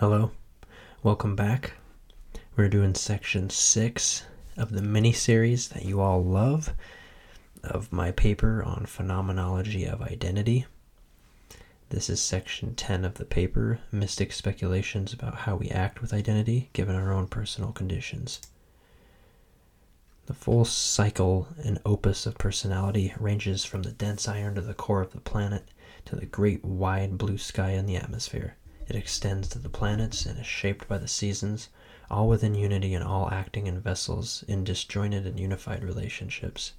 Hello, welcome back. We're doing section six of the mini series that you all love of my paper on phenomenology of identity. This is section 10 of the paper Mystic Speculations about how we act with identity given our own personal conditions. The full cycle and opus of personality ranges from the dense iron to the core of the planet to the great wide blue sky in the atmosphere. It extends to the planets and is shaped by the seasons, all within unity and all acting in vessels in disjointed and unified relationships.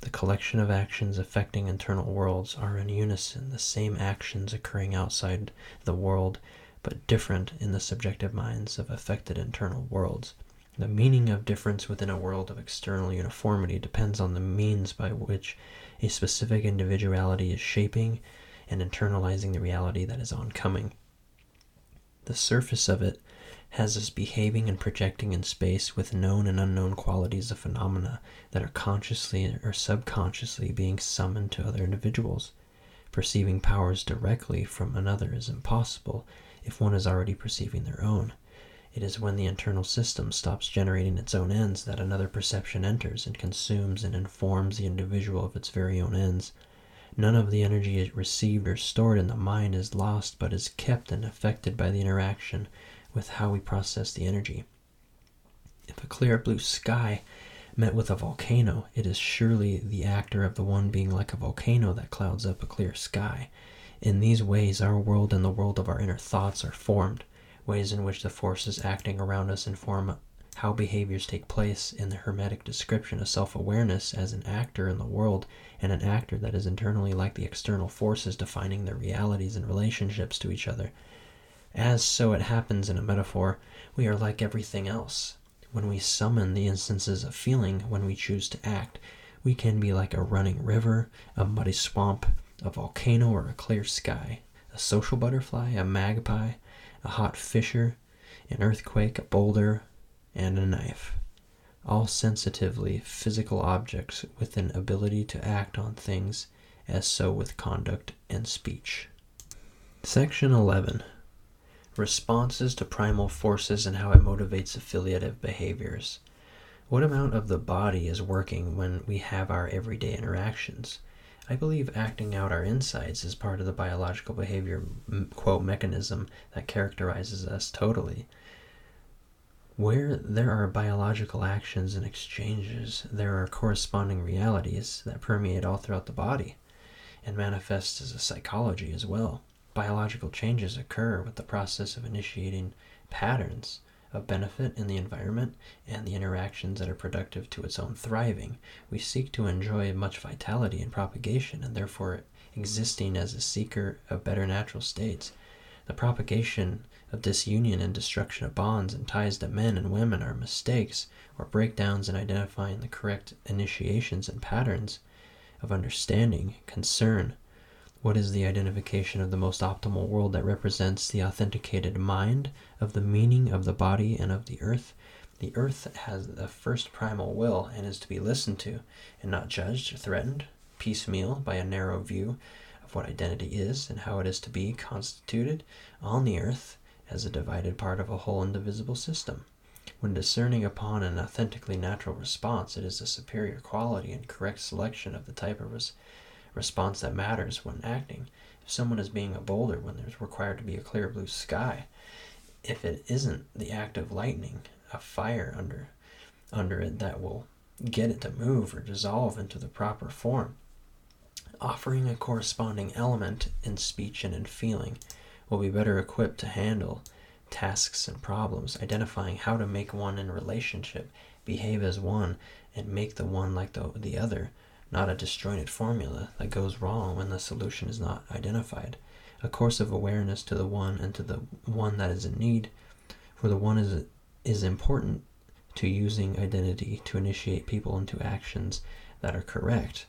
The collection of actions affecting internal worlds are in unison, the same actions occurring outside the world, but different in the subjective minds of affected internal worlds. The meaning of difference within a world of external uniformity depends on the means by which a specific individuality is shaping and internalizing the reality that is oncoming. The surface of it has us behaving and projecting in space with known and unknown qualities of phenomena that are consciously or subconsciously being summoned to other individuals. Perceiving powers directly from another is impossible if one is already perceiving their own. It is when the internal system stops generating its own ends that another perception enters and consumes and informs the individual of its very own ends. None of the energy received or stored in the mind is lost, but is kept and affected by the interaction with how we process the energy. If a clear blue sky met with a volcano, it is surely the actor of the one being like a volcano that clouds up a clear sky. In these ways, our world and the world of our inner thoughts are formed, ways in which the forces acting around us inform how behaviors take place in the Hermetic description of self awareness as an actor in the world and an actor that is internally like the external forces defining their realities and relationships to each other. As so it happens in a metaphor, we are like everything else. When we summon the instances of feeling when we choose to act, we can be like a running river, a muddy swamp, a volcano, or a clear sky, a social butterfly, a magpie, a hot fissure, an earthquake, a boulder, and a knife, all sensitively physical objects with an ability to act on things, as so with conduct and speech. Section 11 Responses to primal forces and how it motivates affiliative behaviors. What amount of the body is working when we have our everyday interactions? I believe acting out our insides is part of the biological behavior, quote, mechanism that characterizes us totally. Where there are biological actions and exchanges, there are corresponding realities that permeate all throughout the body and manifest as a psychology as well. Biological changes occur with the process of initiating patterns of benefit in the environment and the interactions that are productive to its own thriving. We seek to enjoy much vitality and propagation and therefore existing as a seeker of better natural states. The propagation of disunion and destruction of bonds and ties to men and women are mistakes or breakdowns in identifying the correct initiations and patterns of understanding, concern. What is the identification of the most optimal world that represents the authenticated mind of the meaning of the body and of the earth? The earth has the first primal will and is to be listened to and not judged or threatened piecemeal by a narrow view of what identity is and how it is to be constituted on the earth as a divided part of a whole indivisible system. When discerning upon an authentically natural response, it is a superior quality and correct selection of the type of res- response that matters when acting. If someone is being a boulder when there's required to be a clear blue sky, if it isn't the act of lightning, a fire under under it that will get it to move or dissolve into the proper form, offering a corresponding element in speech and in feeling will be better equipped to handle tasks and problems, identifying how to make one in relationship behave as one and make the one like the, the other, not a disjointed formula that goes wrong when the solution is not identified. A course of awareness to the one and to the one that is in need, for the one is is important to using identity to initiate people into actions that are correct.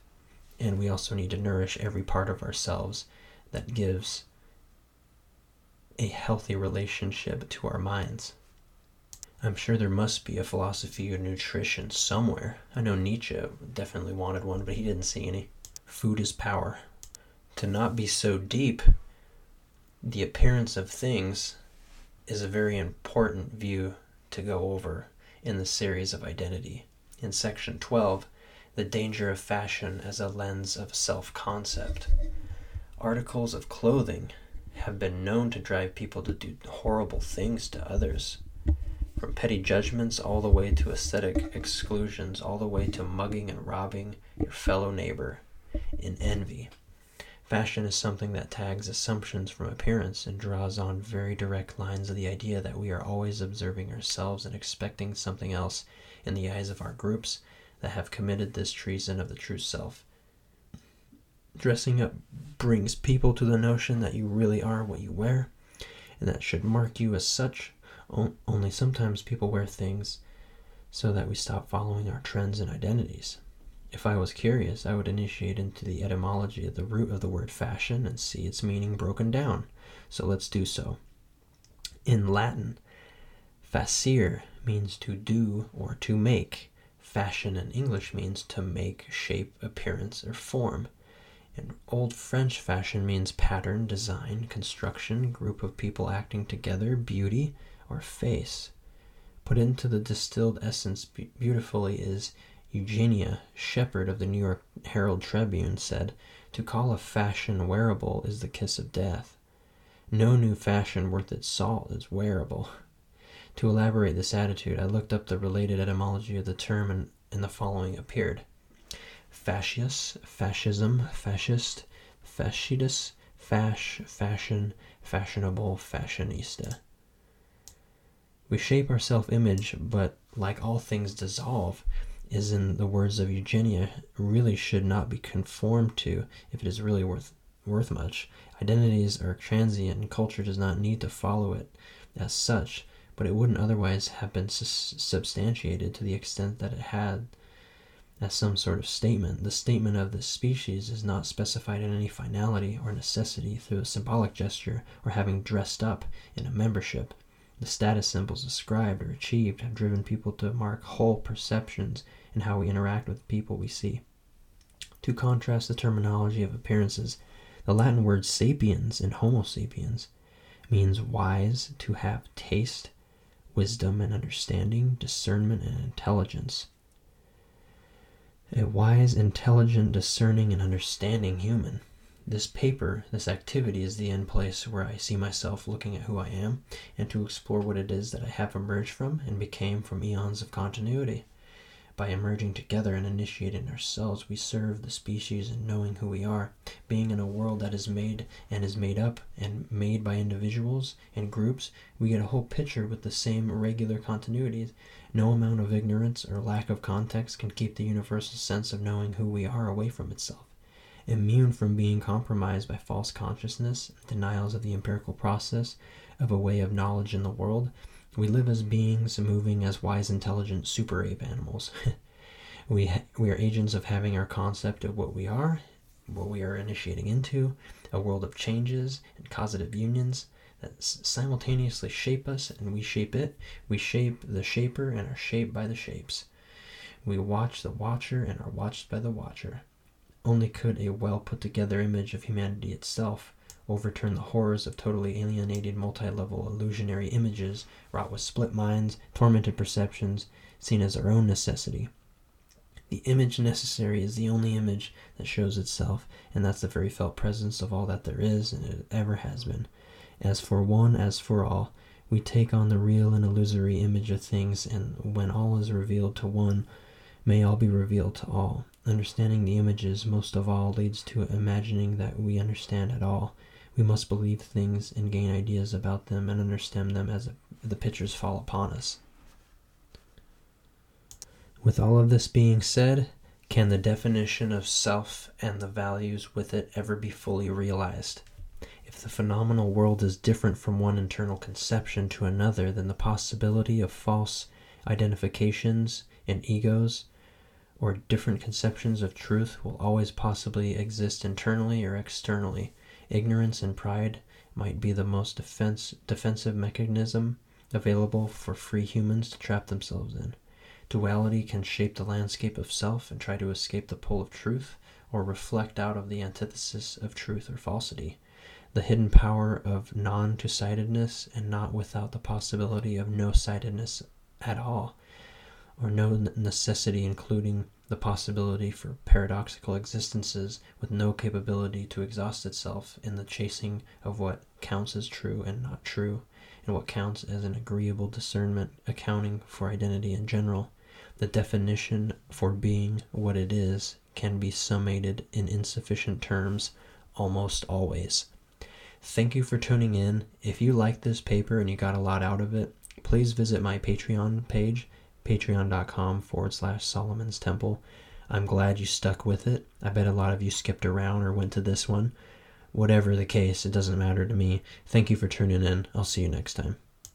And we also need to nourish every part of ourselves that gives a healthy relationship to our minds. I'm sure there must be a philosophy of nutrition somewhere. I know Nietzsche definitely wanted one, but he didn't see any. Food is power. To not be so deep, the appearance of things is a very important view to go over in the series of identity. In section 12, the danger of fashion as a lens of self concept. Articles of clothing have been known to drive people to do horrible things to others. From petty judgments all the way to aesthetic exclusions, all the way to mugging and robbing your fellow neighbor in envy. Fashion is something that tags assumptions from appearance and draws on very direct lines of the idea that we are always observing ourselves and expecting something else in the eyes of our groups that have committed this treason of the true self. Dressing up brings people to the notion that you really are what you wear, and that should mark you as such. Only sometimes people wear things so that we stop following our trends and identities. If I was curious, I would initiate into the etymology of the root of the word fashion and see its meaning broken down. So let's do so. In Latin, facere means to do or to make. Fashion in English means to make, shape, appearance, or form. Old French, fashion means pattern, design, construction, group of people acting together, beauty, or face. Put into the distilled essence beautifully is Eugenia Sheppard of the New York Herald Tribune said, To call a fashion wearable is the kiss of death. No new fashion worth its salt is wearable. To elaborate this attitude, I looked up the related etymology of the term, and, and the following appeared fascius, fascism, fascist, fascitus, fash, fashion, fashionable, fashionista. We shape our self image, but like all things dissolve, is in the words of Eugenia really should not be conformed to if it is really worth worth much. Identities are transient and culture does not need to follow it as such, but it wouldn't otherwise have been substantiated to the extent that it had as some sort of statement. The statement of the species is not specified in any finality or necessity through a symbolic gesture or having dressed up in a membership. The status symbols ascribed or achieved have driven people to mark whole perceptions in how we interact with people we see. To contrast the terminology of appearances, the Latin word sapiens in Homo sapiens means wise, to have taste, wisdom and understanding, discernment and intelligence. A wise, intelligent, discerning, and understanding human. This paper, this activity is the end place where I see myself looking at who I am and to explore what it is that I have emerged from and became from eons of continuity. By emerging together and initiating ourselves, we serve the species in knowing who we are. Being in a world that is made and is made up and made by individuals and groups, we get a whole picture with the same regular continuities. No amount of ignorance or lack of context can keep the universal sense of knowing who we are away from itself immune from being compromised by false consciousness, denials of the empirical process of a way of knowledge in the world. We live as beings moving as wise, intelligent super ape animals. we, ha- we are agents of having our concept of what we are, what we are initiating into, a world of changes and causative unions that simultaneously shape us and we shape it. We shape the shaper and are shaped by the shapes. We watch the watcher and are watched by the watcher. Only could a well put together image of humanity itself overturn the horrors of totally alienated multi level illusionary images wrought with split minds, tormented perceptions, seen as our own necessity. The image necessary is the only image that shows itself, and that's the very felt presence of all that there is and it ever has been. As for one, as for all, we take on the real and illusory image of things, and when all is revealed to one, may all be revealed to all. Understanding the images most of all leads to imagining that we understand at all. We must believe things and gain ideas about them and understand them as the pictures fall upon us. With all of this being said, can the definition of self and the values with it ever be fully realized? If the phenomenal world is different from one internal conception to another, then the possibility of false identifications and egos or different conceptions of truth will always possibly exist internally or externally. Ignorance and pride might be the most defense, defensive mechanism available for free humans to trap themselves in. Duality can shape the landscape of self and try to escape the pull of truth, or reflect out of the antithesis of truth or falsity. the hidden power of non two sidedness and not without the possibility of no sidedness at all, or no necessity, including the possibility for paradoxical existences with no capability to exhaust itself in the chasing of what counts as true and not true, and what counts as an agreeable discernment accounting for identity in general. The definition for being what it is can be summated in insufficient terms almost always. Thank you for tuning in. If you like this paper and you got a lot out of it, please visit my Patreon page patreon.com forward slash Solomon's Temple. I'm glad you stuck with it. I bet a lot of you skipped around or went to this one. Whatever the case, it doesn't matter to me. Thank you for tuning in. I'll see you next time.